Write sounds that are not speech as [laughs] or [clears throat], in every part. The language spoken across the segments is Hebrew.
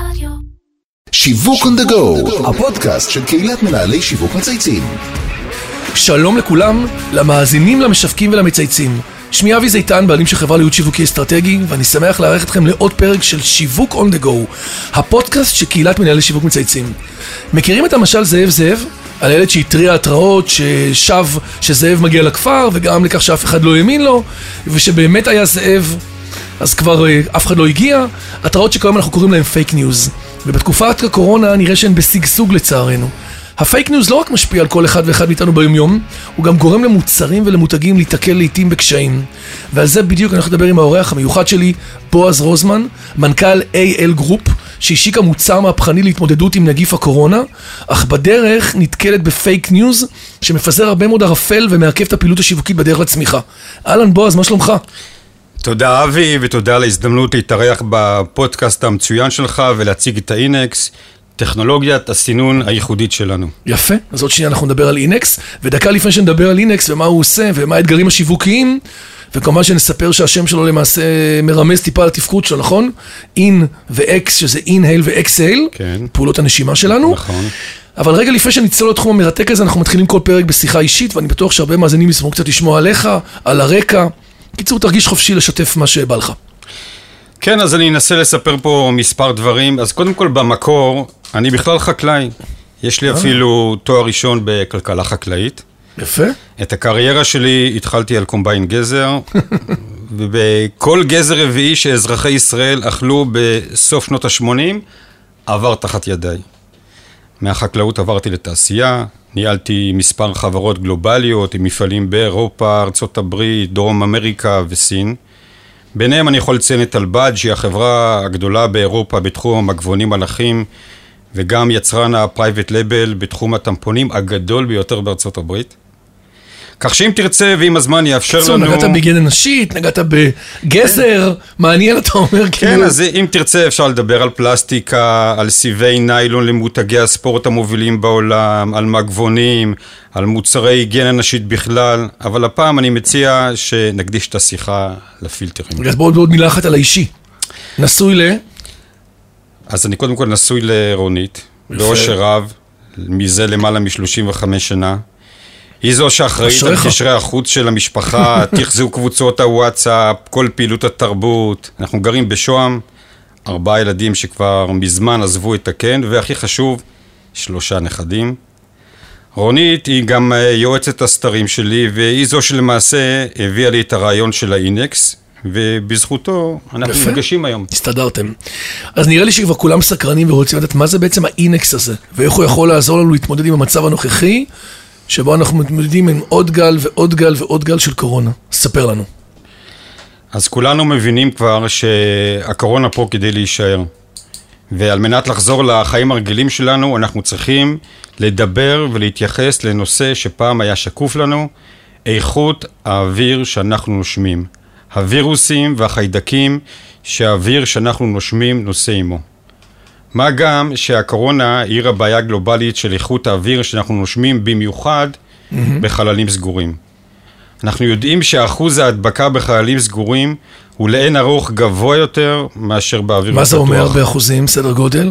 רדיו. שיווק on the go, הפודקאסט של קהילת מנהלי שיווק מצייצים. שלום לכולם, למאזינים, למשווקים ולמצייצים. שמי אבי זיתן, בעלים של חברה לייעוד שיווקי אסטרטגי, ואני שמח לארח אתכם לעוד פרק של שיווק on the go, הפודקאסט של קהילת מנהלי שיווק מצייצים. מכירים את המשל זאב זאב? על הילד שהתריע התראות, ששב שזאב מגיע לכפר, וגרם לכך שאף אחד לא האמין לו, ושבאמת היה זאב, אז כבר אה, אף אחד לא הגיע. התראות שכיום אנחנו קוראים להן פייק ניוז. ובתקופת הקורונה נראה שהן בשגשוג לצערנו. הפייק ניוז לא רק משפיע על כל אחד ואחד מאיתנו ביומיום, הוא גם גורם למוצרים ולמותגים להיתקל לעיתים בקשיים. ועל זה בדיוק אני הולך לדבר עם האורח המיוחד שלי, בועז רוזמן, מנכ"ל AL Group, שהשיקה מוצר מהפכני להתמודדות עם נגיף הקורונה, אך בדרך נתקלת בפייק ניוז, שמפזר הרבה מאוד ערפל ומעכב את הפעילות השיווקית בדרך לצמיחה. אהלן בועז, מה שלומך? תודה אבי, ותודה על ההזדמנות להתארח בפודקאסט המצוין שלך ולהציג את האינקס, טכנולוגיית הסינון הייחודית שלנו. יפה, אז עוד שנייה אנחנו נדבר על אינקס, ודקה לפני שנדבר על אינקס ומה הוא עושה ומה האתגרים השיווקיים, וכמובן שנספר שהשם שלו למעשה מרמז טיפה על התפקוד שלו, נכון? אין ואקס, שזה אינהייל ואקסהייל, כן. פעולות הנשימה שלנו. נכון. אבל רגע לפני שנצלול לתחום המרתק הזה, אנחנו מתחילים כל פרק בשיחה אישית, ואני בטוח שהרבה מאזינים ישמחו קצת לשמוע עליך, על הרקע. קיצור, תרגיש חופשי לשתף מה שבא לך. כן, אז אני אנסה לספר פה מספר דברים. אז קודם כל, במקור, אני בכלל חקלאי. יש לי אפילו תואר ראשון בכלכלה חקלאית. יפה. את הקריירה שלי התחלתי על קומביין גזר, [laughs] ובכל גזר רביעי שאזרחי ישראל אכלו בסוף שנות ה-80, עבר תחת ידיי. מהחקלאות עברתי לתעשייה, ניהלתי מספר חברות גלובליות עם מפעלים באירופה, ארצות הברית, דרום אמריקה וסין. ביניהם אני יכול לציין את אלבד, שהיא החברה הגדולה באירופה בתחום המגבונים הלחים, וגם יצרן ה private label בתחום הטמפונים הגדול ביותר בארצות הברית. כך שאם תרצה ואם הזמן יאפשר לנו... נגעת בהיגיינה נשית, נגעת בגזר, מעניין אתה אומר, כן, כאילו. אז אם תרצה אפשר לדבר על פלסטיקה, על סיבי ניילון למותגי הספורט המובילים בעולם, על מגבונים, על מוצרי היגיינה נשית בכלל, אבל הפעם אני מציע שנקדיש את השיחה לפילטרים. רגע, אז בואו עוד מילה אחת על האישי. נשוי ל... אז אני קודם כל נשוי לרונית. באושר רב, מזה למעלה מ-35 שנה. היא זו שאחראית על. קשרי החוץ של המשפחה, [laughs] תחזוק קבוצות הוואטסאפ, כל פעילות התרבות. אנחנו גרים בשוהם, ארבעה ילדים שכבר מזמן עזבו את הקן, והכי חשוב, שלושה נכדים. רונית היא גם אה, יועצת הסתרים שלי, והיא זו שלמעשה הביאה לי את הרעיון של האינקס, ובזכותו אנחנו יפה. נפגשים היום. הסתדרתם. אז נראה לי שכבר כולם סקרנים ורוצים לדעת מה זה בעצם האינקס הזה, ואיך הוא יכול לעזור לנו להתמודד עם המצב הנוכחי, שבו אנחנו מתמודדים עם עוד גל ועוד גל ועוד גל של קורונה. ספר לנו. אז כולנו מבינים כבר שהקורונה פה כדי להישאר. ועל מנת לחזור לחיים הרגילים שלנו, אנחנו צריכים לדבר ולהתייחס לנושא שפעם היה שקוף לנו, איכות האוויר שאנחנו נושמים. הווירוסים והחיידקים שהאוויר שאנחנו נושמים נושא עמו. מה גם שהקורונה העירה בעיה גלובלית של איכות האוויר שאנחנו נושמים במיוחד בחללים סגורים. אנחנו יודעים שאחוז ההדבקה בחללים סגורים הוא לאין ארוך גבוה יותר מאשר באוויר מה זה הפתוח. אומר באחוזים, סדר גודל?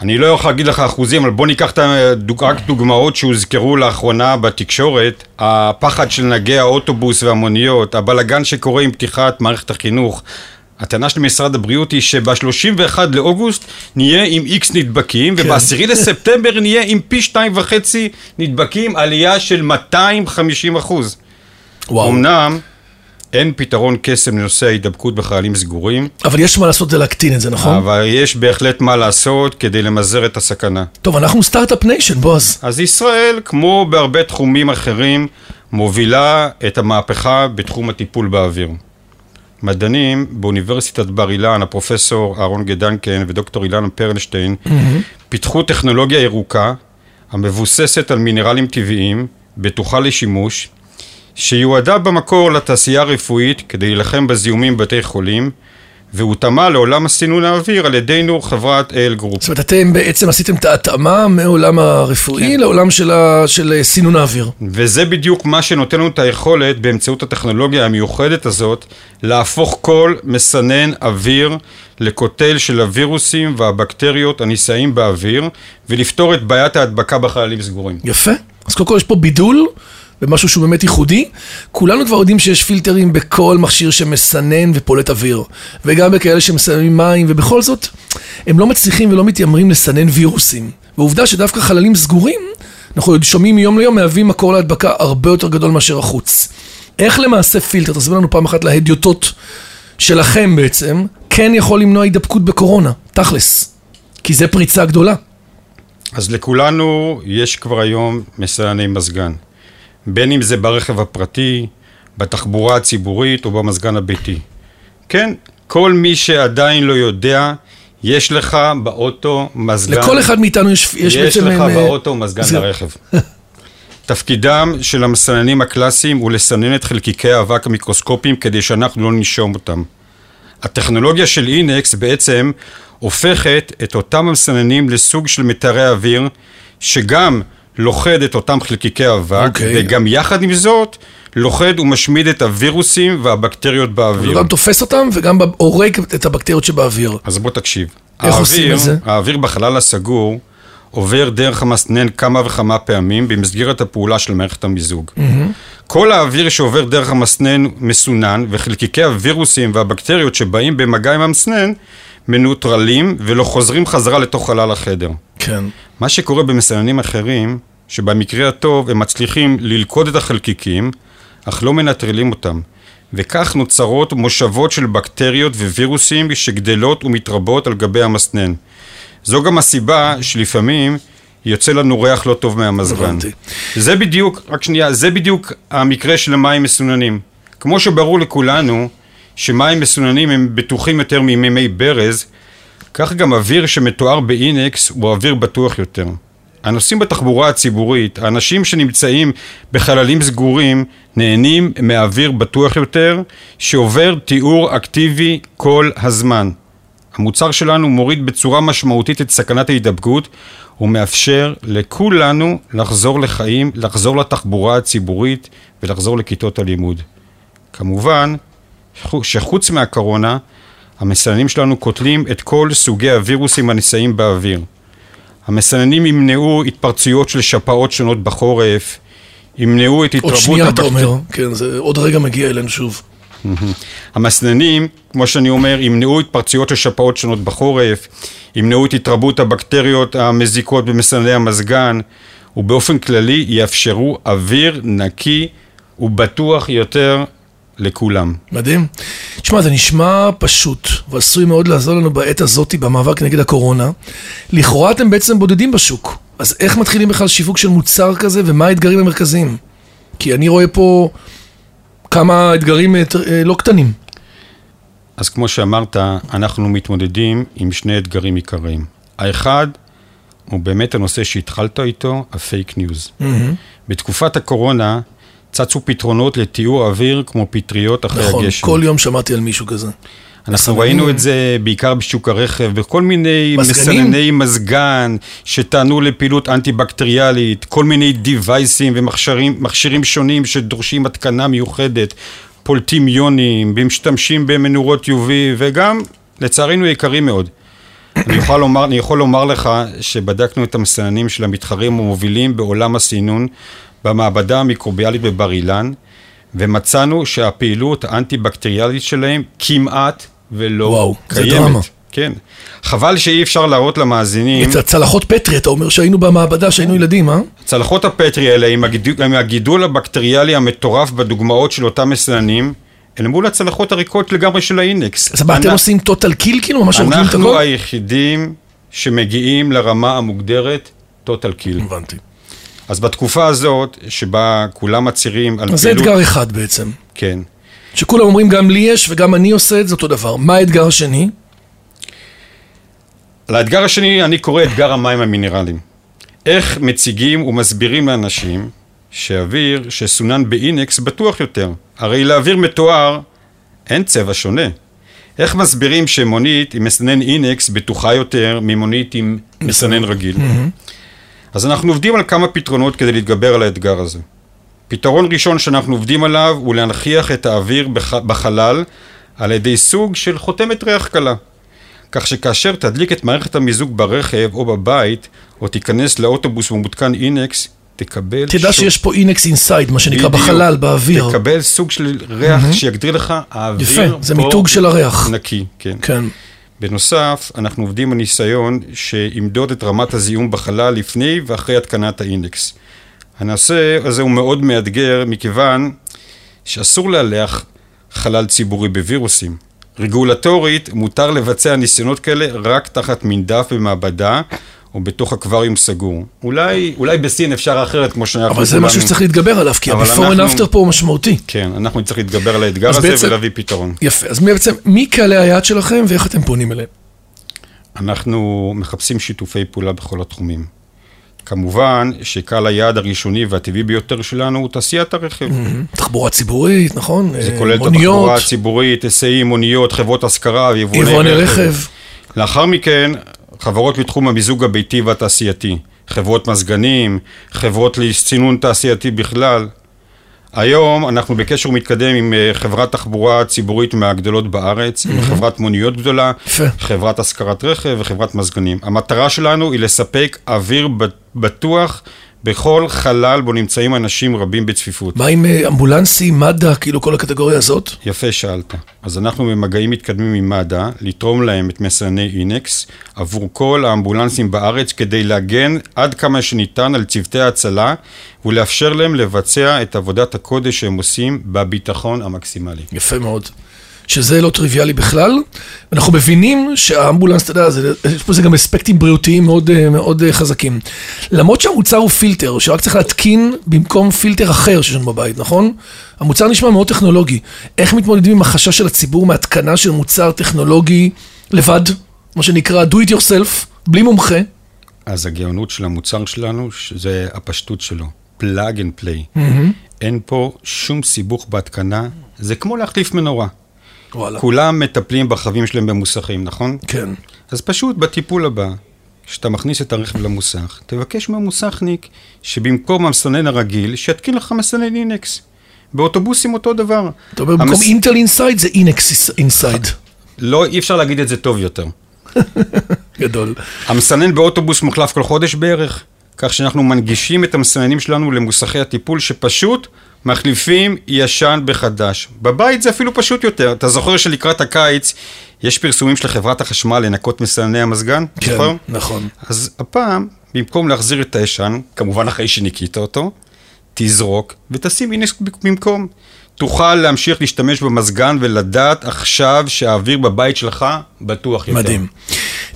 אני לא יכול להגיד לך אחוזים, אבל בוא ניקח את הדוג- רק דוגמאות שהוזכרו לאחרונה בתקשורת. הפחד של נהגי האוטובוס והמוניות, הבלגן שקורה עם פתיחת מערכת החינוך. הטענה של משרד הבריאות היא שב-31 לאוגוסט נהיה עם איקס נדבקים, כן. וב-10 לספטמבר נהיה עם פי שתיים וחצי נדבקים, עלייה של 250 אחוז. וואו. אמנם אין פתרון קסם לנושא ההידבקות בחללים סגורים, אבל יש מה לעשות כדי להקטין את זה, נכון? אבל יש בהחלט מה לעשות כדי למזער את הסכנה. טוב, אנחנו startup nation, בועז. אז ישראל, כמו בהרבה תחומים אחרים, מובילה את המהפכה בתחום הטיפול באוויר. מדענים באוניברסיטת בר אילן, הפרופסור אהרון גדנקן ודוקטור אילנה פרלשטיין, פיתחו טכנולוגיה ירוקה המבוססת על מינרלים טבעיים, בטוחה לשימוש, שיועדה במקור לתעשייה הרפואית כדי להילחם בזיהומים בבתי חולים, והותאמה לעולם הסינון האוויר על ידינו חברת AL Group. זאת אומרת, אתם בעצם עשיתם את ההתאמה מעולם הרפואי כן. לעולם של, ה... של אה, סינון האוויר. וזה בדיוק מה שנותן לנו את היכולת באמצעות הטכנולוגיה המיוחדת הזאת להפוך כל מסנן אוויר לקוטל של הווירוסים והבקטריות הנישאים באוויר ולפתור את בעיית ההדבקה בחללים סגורים. יפה. אז קודם כל יש פה בידול. במשהו שהוא באמת ייחודי. כולנו כבר יודעים שיש פילטרים בכל מכשיר שמסנן ופולט אוויר, וגם בכאלה שמסננים מים, ובכל זאת, הם לא מצליחים ולא מתיימרים לסנן וירוסים. ועובדה שדווקא חללים סגורים, אנחנו שומעים מיום ליום, מהווים מקור להדבקה הרבה יותר גדול מאשר החוץ. איך למעשה פילטר, תסביר לנו פעם אחת להדיוטות שלכם בעצם, כן יכול למנוע הידבקות בקורונה, תכלס. כי זה פריצה גדולה. אז לכולנו יש כבר היום מסנני מזגן. בין אם זה ברכב הפרטי, בתחבורה הציבורית או במזגן הביתי. כן, כל מי שעדיין לא יודע, יש לך באוטו מזגן. לכל אחד מאיתנו יש, יש, יש בעצם... לך הם, באוטו מזגן זה- לרכב. [laughs] תפקידם של המסננים הקלאסיים הוא לסנן את חלקיקי האבק המיקרוסקופיים כדי שאנחנו לא ננשום אותם. הטכנולוגיה של אינקס בעצם הופכת את אותם המסננים לסוג של מטרי אוויר שגם לוכד את אותם חלקיקי אבק אוקיי. וגם יחד עם זאת לוכד ומשמיד את הווירוסים והבקטריות באוויר. הוא גם תופס אותם וגם הורג את הבקטריות שבאוויר. אז בוא תקשיב. איך עושים האוויר- את זה? האוויר בחלל הסגור עובר דרך המסנן כמה וכמה פעמים במסגרת הפעולה של מערכת המיזוג. כל האוויר שעובר דרך המסנן מסונן, וחלקיקי הווירוסים והבקטריות שבאים במגע עם המסנן מנוטרלים ולא חוזרים חזרה לתוך חלל החדר. כן. מה שקורה במסננים אחרים, שבמקרה הטוב הם מצליחים ללכוד את החלקיקים, אך לא מנטרלים אותם. וכך נוצרות מושבות של בקטריות ווירוסים שגדלות ומתרבות על גבי המסנן. זו גם הסיבה שלפעמים יוצא לנו ריח לא טוב מהמזגן. זה בדיוק, רק שנייה, זה בדיוק המקרה של המים מסוננים. כמו שברור לכולנו שמים מסוננים הם בטוחים יותר ממימי ברז, כך גם אוויר שמתואר באינקס הוא אוויר בטוח יותר. הנוסעים בתחבורה הציבורית, האנשים שנמצאים בחללים סגורים, נהנים מאוויר בטוח יותר, שעובר תיאור אקטיבי כל הזמן. המוצר שלנו מוריד בצורה משמעותית את סכנת ההידבקות ומאפשר לכולנו לחזור לחיים, לחזור לתחבורה הציבורית ולחזור לכיתות הלימוד. כמובן שחוץ מהקורונה, המסננים שלנו קוטלים את כל סוגי הווירוסים הנישאים באוויר. המסננים ימנעו התפרצויות של שפעות שונות בחורף, ימנעו את עוד התרבות שנייה אתה הבקטר- אומר, כן, זה עוד רגע מגיע אלינו שוב. המסננים, כמו שאני אומר, ימנעו התפרצויות של שפעות שונות בחורף, ימנעו את התרבות הבקטריות המזיקות במסנני המזגן, ובאופן כללי יאפשרו אוויר נקי ובטוח יותר לכולם. מדהים. תשמע, זה נשמע פשוט, ועשוי מאוד לעזור לנו בעת הזאת במאבק נגד הקורונה. לכאורה אתם בעצם בודדים בשוק. אז איך מתחילים בכלל שיווק של מוצר כזה, ומה האתגרים המרכזיים? כי אני רואה פה כמה אתגרים אה, אה, לא קטנים. אז כמו שאמרת, אנחנו מתמודדים עם שני אתגרים עיקריים. האחד הוא באמת הנושא שהתחלת איתו, הפייק ניוז. בתקופת הקורונה צצו פתרונות לטיהור אוויר כמו פטריות אחרי נכון, הגשם. כל יום שמעתי על מישהו כזה. אנחנו מסננים. ראינו את זה בעיקר בשוק הרכב, בכל מיני? מסנני מזגן שטענו לפעילות אנטי-בקטריאלית, כל מיני דיווייסים ומכשירים מכשירים שונים שדורשים התקנה מיוחדת, פולטים יונים, ומשתמשים במנורות UV, וגם, לצערנו, יקרים מאוד. [clears throat] אני יכול, לומר, אני יכול לומר לך שבדקנו את המסננים של המתחרים המובילים בעולם הסינון במעבדה המיקרוביאלית בבר אילן, ומצאנו שהפעילות האנטי-בקטריאלית שלהם כמעט ולא וואו, זה קיימת. דרמה. כן. חבל שאי אפשר להראות למאזינים, את הצלחות פטרי, אתה אומר שהיינו במעבדה, שהיינו ילדים, אה? צלחות הפטרי האלה עם הגידול, עם הגידול הבקטריאלי המטורף בדוגמאות של אותם מסננים, אל מול הצלחות הריקות לגמרי של האינקס. אז מה, אתם עושים טוטל קיל כאילו? ממש הורגים את אנחנו הכל? היחידים שמגיעים לרמה המוגדרת total kill. הבנתי. אז בתקופה הזאת, שבה כולם מצהירים על אז זה אתגר אחד בעצם. כן. שכולם אומרים גם לי יש וגם אני עושה את זה אותו דבר. מה האתגר השני? לאתגר השני אני קורא אתגר המים המינרליים. איך מציגים ומסבירים לאנשים שאוויר שסונן באינקס בטוח יותר. הרי לאוויר מתואר אין צבע שונה. איך מסבירים שמונית עם מסנן אינקס בטוחה יותר ממונית עם מסנן רגיל? אז אנחנו עובדים על כמה פתרונות כדי להתגבר על האתגר הזה. פתרון ראשון שאנחנו עובדים עליו הוא להנכיח את האוויר בח... בחלל על ידי סוג של חותמת ריח קלה. כך שכאשר תדליק את מערכת המיזוג ברכב או בבית, או תיכנס לאוטובוס ומותקן אינקס, תקבל... תדע שוק- שיש פה אינקס inside, מה שנקרא, בדיוק. בחלל, באוויר. תקבל סוג של ריח שיגדיר לך, האוויר יפה, זה מיתוג של הריח. נקי, כן. כן. בנוסף, אנחנו עובדים על חיישן שימדוד את רמת הזיהום בחלל לפני ואחרי התקנת האינקס. הנושא הזה הוא מאוד מאתגר מכיוון שאסור לאלח חלל ציבורי בווירוסים. רגולטורית מותר לבצע ניסיונות כאלה רק תחת מנדף במעבדה או בתוך אקווריום סגור. אולי, אולי בסין אפשר אחרת כמו שאנחנו אבל זה כולנו- משהו שצריך להתגבר עליו, כי ה-before and אנחנו- after פה הוא משמעותי. כן, אנחנו נצטרך להתגבר על האתגר הזה בעצם- ולהביא פתרון. יפה, אז מי בעצם, מי קהלי היעד שלכם ואיך אתם פונים אליהם? אנחנו מחפשים שיתופי פעולה בכל התחומים. כמובן שקהל היעד הראשוני והטבעי ביותר שלנו הוא תעשיית הרכב. תחבורה ציבורית, נכון? זה אה, כולל את התחבורה הציבורית, היסעים, מוניות, חברות השכרה ויבואני יבואני רכב. רכב. לאחר מכן, חברות בתחום המיזוג הביתי והתעשייתי, חברות מזגנים, חברות לסינון תעשייתי בכלל. היום אנחנו בקשר מתקדם עם אה, חברת תחבורה ציבורית מהגדולות בארץ, עם חברת מוניות גדולה. חברת השכרת רכב וחברת מזגנים. המטרה שלנו היא לספק אוויר בטוח בכל חלל בו נמצאים אנשים רבים בצפיפות. מה עם אה, אמבולנסים, מד"א, כאילו כל הקטגוריה הזאת? יפה שאלת. אז אנחנו במגעים מתקדמים עם מד"א, לתרום להם את מסנני אינקס עבור כל האמבולנסים בארץ כדי להגן עד כמה שניתן על צוותי ההצלה ולאפשר להם לבצע את עבודת הקודש שהם עושים בביטחון המקסימלי. יפה מאוד. שזה לא טריוויאלי בכלל. אנחנו מבינים שהאמבולנס, אתה יודע, יש פה גם אספקטים בריאותיים מאוד, אה, מאוד אה, חזקים. למרות שהמוצר הוא פילטר, שרק צריך להתקין במקום פילטר אחר שיש לנו בבית, נכון? המוצר נשמע מאוד טכנולוגי. איך מתמודדים עם החשש של הציבור מהתקנה של מוצר טכנולוגי לבד, מה שנקרא do it yourself, בלי מומחה? אז הגאונות של המוצר שלנו, זה הפשטות שלו. Plug and play. אין פה שום סיבוך בהתקנה, זה כמו להחליף מנורה. וואלה. כולם מטפלים ברכבים שלהם במוסכים, נכון? כן. אז פשוט בטיפול הבא, כשאתה מכניס את הרכב למוסך, תבקש מהמוסכניק שבמקום המסנן הרגיל, שיתקין לך מסנן אינקס. באוטובוסים אותו דבר. אתה אומר, במקום אינטל inside זה אינקס inside. לא, אי אפשר להגיד את זה טוב יותר. [laughs] גדול. המסנן באוטובוס מוחלף כל חודש בערך, כך שאנחנו מנגישים את המסננים שלנו למוסכי הטיפול שפשוט מחליפים ישן בחדש. בבית זה אפילו פשוט יותר. אתה זוכר שלקראת הקיץ יש פרסומים של חברת החשמל לנקות מסנני המזגן? כן, זוכר? נכון. אז הפעם, במקום להחזיר את הישן, כמובן אחרי שניקית אותו, תזרוק ותשים אינקס במקום. תוכל להמשיך להשתמש במזגן ולדעת עכשיו שהאוויר בבית שלך בטוח יותר. מדהים.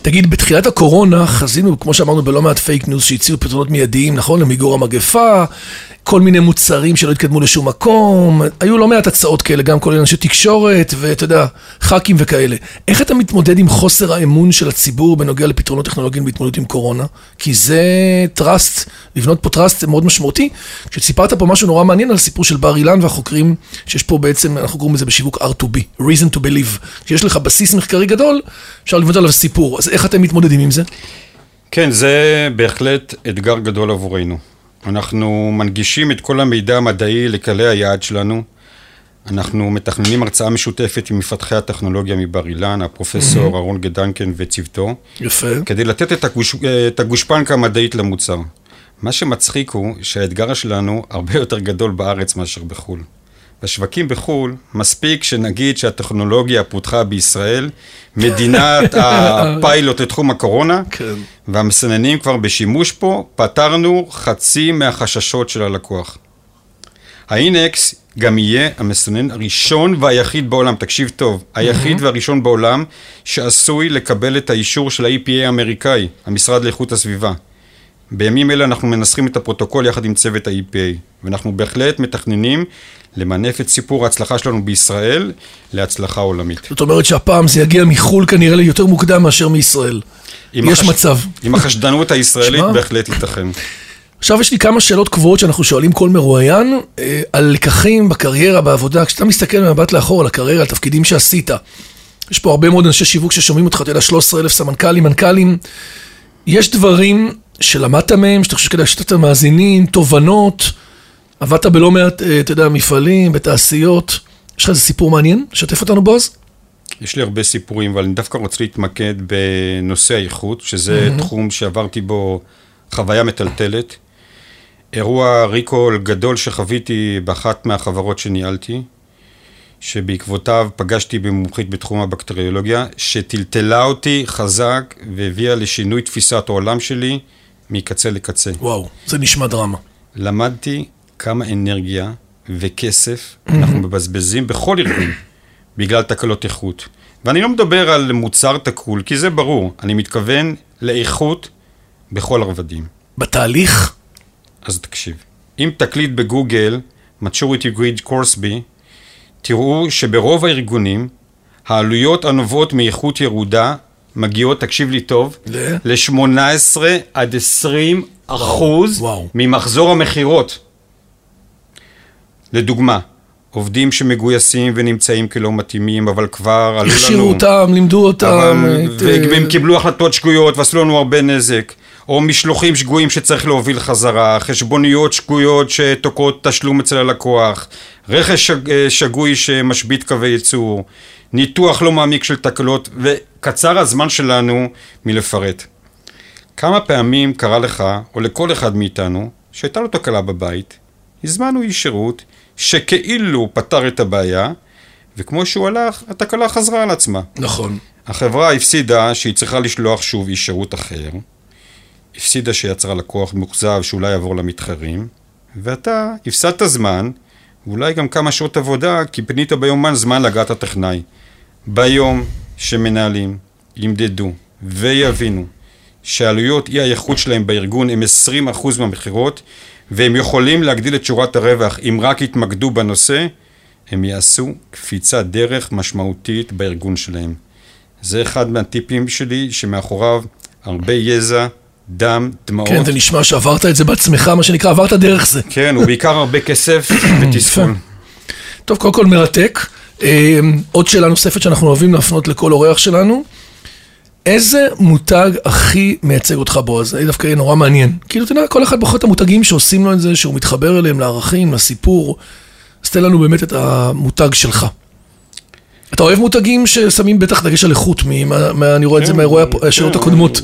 תגיד, בתחילת הקורונה חזינו, כמו שאמרנו, בלא מעט פייק ניוז שהציעו פתרונות מיידיים, נכון? למיגור המגפה, כל מיני מוצרים שלא התקדמו לשום מקום, היו לא מעט הצעות כאלה, גם כולל אנשי תקשורת, ואתה יודע, ח"כים וכאלה. איך אתה מתמודד עם חוסר האמון של הציבור בנוגע לפתרונות טכנולוגיים בהתמודדות עם קורונה? כי זה trust, לבנות פה trust זה מאוד משמעותי. כשסיפרת פה משהו נורא מעניין על הסיפור של בר אילן והחוקרים, שיש פה בעצם, אנחנו קוראים לזה בשיווק RTB, reason to believe. כשיש לך בסיס מחקרי גדול, אפשר לבנות עליו סיפור. אז איך אתם מתמודדים עם זה? כן, זה בהחלט אתגר גדול עבורנו. אנחנו מנגישים את כל המידע המדעי לקהלי היעד שלנו. אנחנו מתכננים הרצאה משותפת עם מפתחי הטכנולוגיה מבר אילן, הפרופסור אהרון גדנקן וצוותו, יפה. כדי לתת את, הגוש... את הגושפנקה המדעית למוצר. מה שמצחיק הוא שהאתגר שלנו הרבה יותר גדול בארץ מאשר בחו"ל. בשווקים בחו"ל, מספיק שנגיד שהטכנולוגיה פותחה בישראל, מדינת [laughs] הפיילוט לתחום הקורונה, כן. והמסננים כבר בשימוש פה, פתרנו חצי מהחששות של הלקוח. האינקס גם יהיה המסנן הראשון והיחיד בעולם, תקשיב טוב, היחיד והראשון בעולם שעשוי לקבל את האישור של ה-EPA האמריקאי, המשרד לאיכות הסביבה. בימים אלה אנחנו מנסחים את הפרוטוקול יחד עם צוות ה-EPA, ואנחנו בהחלט מתכננים למנף את סיפור ההצלחה שלנו בישראל להצלחה עולמית. זאת אומרת שהפעם זה יגיע מחו"ל כנראה ליותר מוקדם מאשר מישראל. יש החש- מצב. עם החשדנות הישראלית. בהחלט ייתכן. עכשיו יש לי כמה שאלות קבועות שאנחנו שואלים כל מרואיין אה, על לקחים בקריירה, בעבודה. כשאתה מסתכל במבט לאחור על הקריירה, על תפקידים שעשית, יש פה הרבה מאוד אנשי שיווק ששומעים אותך, אתה יודע, 13 אלף סמנכ"לים, מנכ"לים. יש דברים שלמדת מהם, שאתה חושב שכדאי לשתף את המאזינים, תובנות, עבדת בלא מעט, אה, אתה יודע, מפעלים, בתעשיות. יש לך איזה סיפור מעניין? שתף אותנו בועז? יש לי הרבה סיפורים, אבל אני דווקא רוצה להתמקד בנושא האיכות, שזה mm-hmm. תחום שעברתי בו חוויה מטלטלת. אירוע ריקול גדול שחוויתי באחת מהחברות שניהלתי, שבעקבותיו פגשתי במומחית בתחום הבקטריולוגיה, שטלטלה אותי חזק והביאה לשינוי תפיסת העולם שלי מקצה לקצה. וואו, זה נשמע דרמה. למדתי כמה אנרגיה וכסף אנחנו מבזבזים בכל ארגון בגלל תקלות איכות. ואני לא מדבר על מוצר תקול, כי זה ברור, אני מתכוון לאיכות בכל הרבדים. בתהליך? אז תקשיב, אם תקליט בגוגל maturity grid קורסבי, תראו שברוב הארגונים העלויות הנובעות מאיכות ירודה מגיעות, תקשיב לי טוב, ל? ל-18 עד 20 אחוז וואו. ממחזור המכירות. לדוגמה, עובדים שמגויסים ונמצאים כלא מתאימים, אבל כבר עלו לנו... הכשירו אותם, לימדו אותם. אבל- את, והם אה, קיבלו החלטות שגויות ועשו לנו הרבה נזק. או משלוחים שגויים שצריך להוביל חזרה, חשבוניות שגויות שתוקעות תשלום אצל הלקוח, רכש שג- אה, שגוי שמשבית קווי ייצור, ניתוח לא מעמיק של תקלות, וקצר הזמן שלנו מלפרט. כמה פעמים קרה לך, או לכל אחד מאיתנו, שהייתה לו תקלה בבית, הזמנו איש שירות שכאילו פתר את הבעיה, וכמו שהוא הלך, התקלה חזרה על עצמה. נכון. החברה הפסידה שהיא צריכה לשלוח שוב איש שירות אחר, הפסידה שיצרה לקוח מאוכזב שאולי יעבור למתחרים, ואתה הפסדת זמן, ואולי גם כמה שעות עבודה, כי פינית ביומן זמן להגעת הטכנאי. ביום שמנהלים ימדדו ויבינו שעלויות אי האיכות שלהם בארגון הם 20% מהמכירות, והם יכולים להגדיל את שורת הרווח אם רק יתמקדו בנושא, הם יעשו קפיצת דרך משמעותית בארגון שלהם. זה אחד מהטיפים שלי, שמאחוריו הרבה יזע, דם, דמעות. כן, זה נשמע שעברת את זה בעצמך, מה שנקרא, עברת דרך זה. כן, ובעיקר הרבה כסף [coughs] ותסכול. טוב, קודם כל מרתק. אה, עוד שאלה נוספת שאנחנו אוהבים להפנות לכל אורח שלנו. איזה מותג הכי מייצג אותך בועז? זה דווקא יהיה נורא מעניין. כאילו, אתה יודע, כל אחד בוחר את המותגים שעושים לו את זה, שהוא מתחבר אליהם, לערכים, לסיפור. אז תן לנו באמת את המותג שלך. אתה אוהב מותגים ששמים בטח דגש על איכות, מה, אני רואה את זה כן, מהאירועי כן. השאלות הקודמות.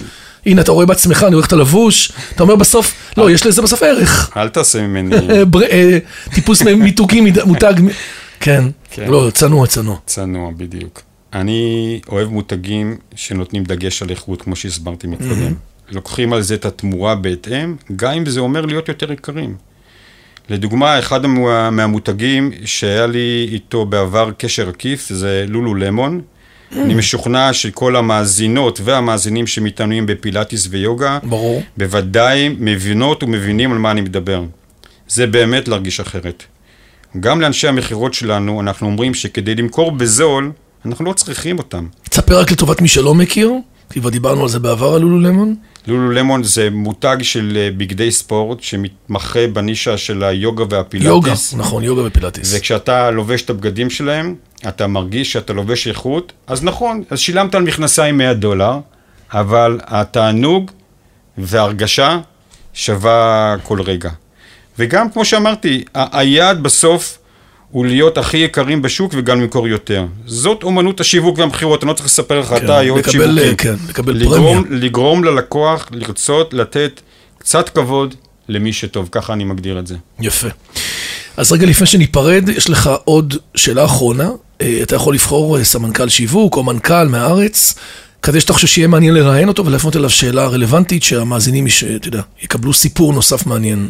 הנה, אתה רואה בעצמך, אני רואה איך אתה לבוש, אתה אומר בסוף, לא, יש לזה בסוף ערך. אל תעשה ממני [laughs] אה, טיפוס מיתוגי, מותג, כן, כן. לא, צנוע, צנוע. צנוע בדיוק. אני אוהב מותגים שנותנים דגש על איכות, כמו שהסברתי מקודם. לוקחים על זה את התמורה בהתאם, גם אם זה אומר להיות יותר יקרים. לדוגמה, אחד המו- מהמותגים שהיה לי איתו בעבר קשר עקיף זה לולו למון. אני משוכנע שכל המאזינות והמאזינים שמתעניינים בפילאטיס ויוגה, ברור. בוודאי מבינות ומבינים על מה אני מדבר. זה באמת להרגיש אחרת. גם לאנשי המכירות שלנו, אנחנו אומרים שכדי למכור בזול, אנחנו לא צריכים אותם. תספר רק לטובת מי שלא מכיר, כי כבר דיברנו על זה בעבר, על לולו למון. לולו למון זה מותג של אה, בגדי ספורט שמתמחה בנישה של היוגה והפילאטיס. יוגה, נכון, יוגה ופילאטיס. וכשאתה לובש את הבגדים שלהם, אתה מרגיש שאתה לובש איכות, אז נכון, אז שילמת על מכנסיים 100 דולר, אבל התענוג וההרגשה שווה כל רגע. וגם, כמו שאמרתי, היעד בסוף הוא להיות הכי יקרים בשוק וגם למכור יותר. זאת אומנות השיווק והמכירות, אני לא צריך לספר לך, כן, אתה יועץ לקבל, שיווקי. אה, כן, לקבל לגרום, פרמיה. לגרום ללקוח לרצות לתת קצת כבוד למי שטוב, ככה אני מגדיר את זה. יפה. אז רגע לפני שניפרד, יש לך עוד שאלה אחרונה. אה, אתה יכול לבחור אה, סמנכ"ל שיווק או מנכ"ל מהארץ, כדי שאתה חושב שיהיה מעניין לראיין אותו ולהפנות אליו שאלה רלוונטית, שהמאזינים, יש- אתה יודע, יקבלו סיפור נוסף מעניין.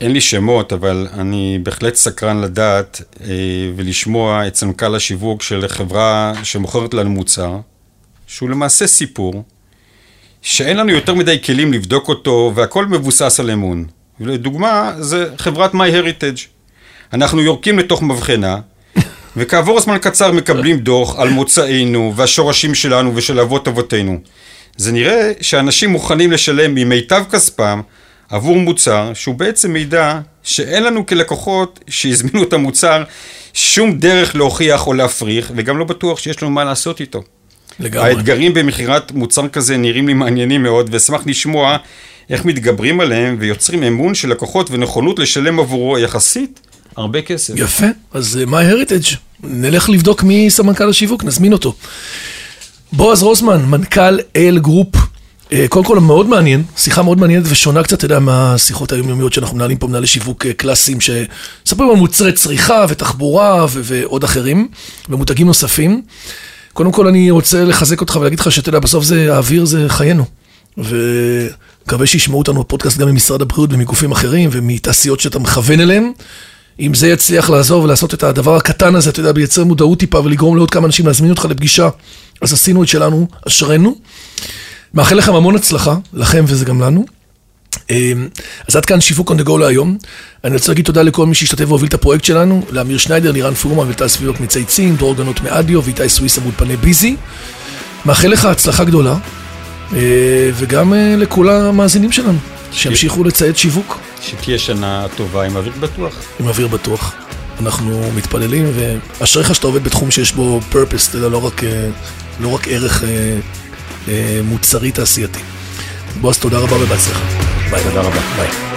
אין לי שמות, אבל אני בהחלט סקרן לדעת אה, ולשמוע את סמנכ"ל השיווק של חברה שמוכרת לנו מוצר, שהוא למעשה סיפור, שאין לנו יותר מדי כלים לבדוק אותו, והכל מבוסס על אמון. לדוגמה, זה חברת MyHeritage. אנחנו יורקים לתוך מבחנה, [laughs] וכעבור זמן קצר מקבלים דוח על מוצאנו והשורשים שלנו ושל אבות אבותינו. זה נראה שאנשים מוכנים לשלם ממיטב כספם עבור מוצר שהוא בעצם מידע שאין לנו כלקוחות שהזמינו את המוצר שום דרך להוכיח או להפריך, וגם לא בטוח שיש לנו מה לעשות איתו. לגמרי. האתגרים במכירת מוצר כזה נראים לי מעניינים מאוד, ואשמח לשמוע איך מתגברים עליהם ויוצרים אמון של לקוחות ונכונות לשלם עבורו יחסית הרבה כסף. יפה, אז אה, MyHeritage, נלך לבדוק מי סמנכ"ל השיווק, נזמין אותו. בועז רוזמן, מנכ"ל AL Group. אה, קודם כל מאוד מעניין, שיחה מאוד מעניינת ושונה קצת, אתה יודע, מהשיחות היומיומיות שאנחנו מנהלים פה, מנהלי שיווק אה, קלאסיים, שמספרים על מוצרי צריכה ותחבורה ו- ועוד אחרים, ומותגים נוספים. קודם כל אני רוצה לחזק אותך ולהגיד לך שאתה יודע, בסוף זה, האוויר זה חיינו. ומקווה שישמעו אותנו בפודקאסט גם ממשרד הבריאות ומגופים אחרים ומתעשיות שאתה מכוון אליהם. אם זה יצליח לעזור ולעשות את הדבר הקטן הזה, אתה יודע, לייצר מודעות טיפה ולגרום לעוד כמה אנשים להזמין אותך לפגישה, אז עשינו את שלנו, אשרנו. מאחל לכם המון הצלחה, לכם וזה גם לנו. אמ, אז עד כאן שיווק on the go להיום. אני רוצה להגיד תודה לכל מי שהשתתף והוביל את הפרויקט שלנו, לאמיר שניידר, לירן פורמן וטל סביבות מצייצים, דרור גנות מאדיו ואיתי סוויסה מאולפני ביזי. מאחל לך הצלחה גדולה, אה, וגם אה, לכל המאזינים שלנו, שימשיכו לצייד שיווק. שתהיה שנה טובה עם אוויר בטוח. עם אוויר בטוח. אנחנו מתפללים, ואשריך שאתה עובד בתחום שיש בו purpose, אתה יודע, לא רק, אה, לא רק ערך מוצרי תעשייתי. בועז, תודה רבה ובהצלחה. ביי. תודה רבה. ביי.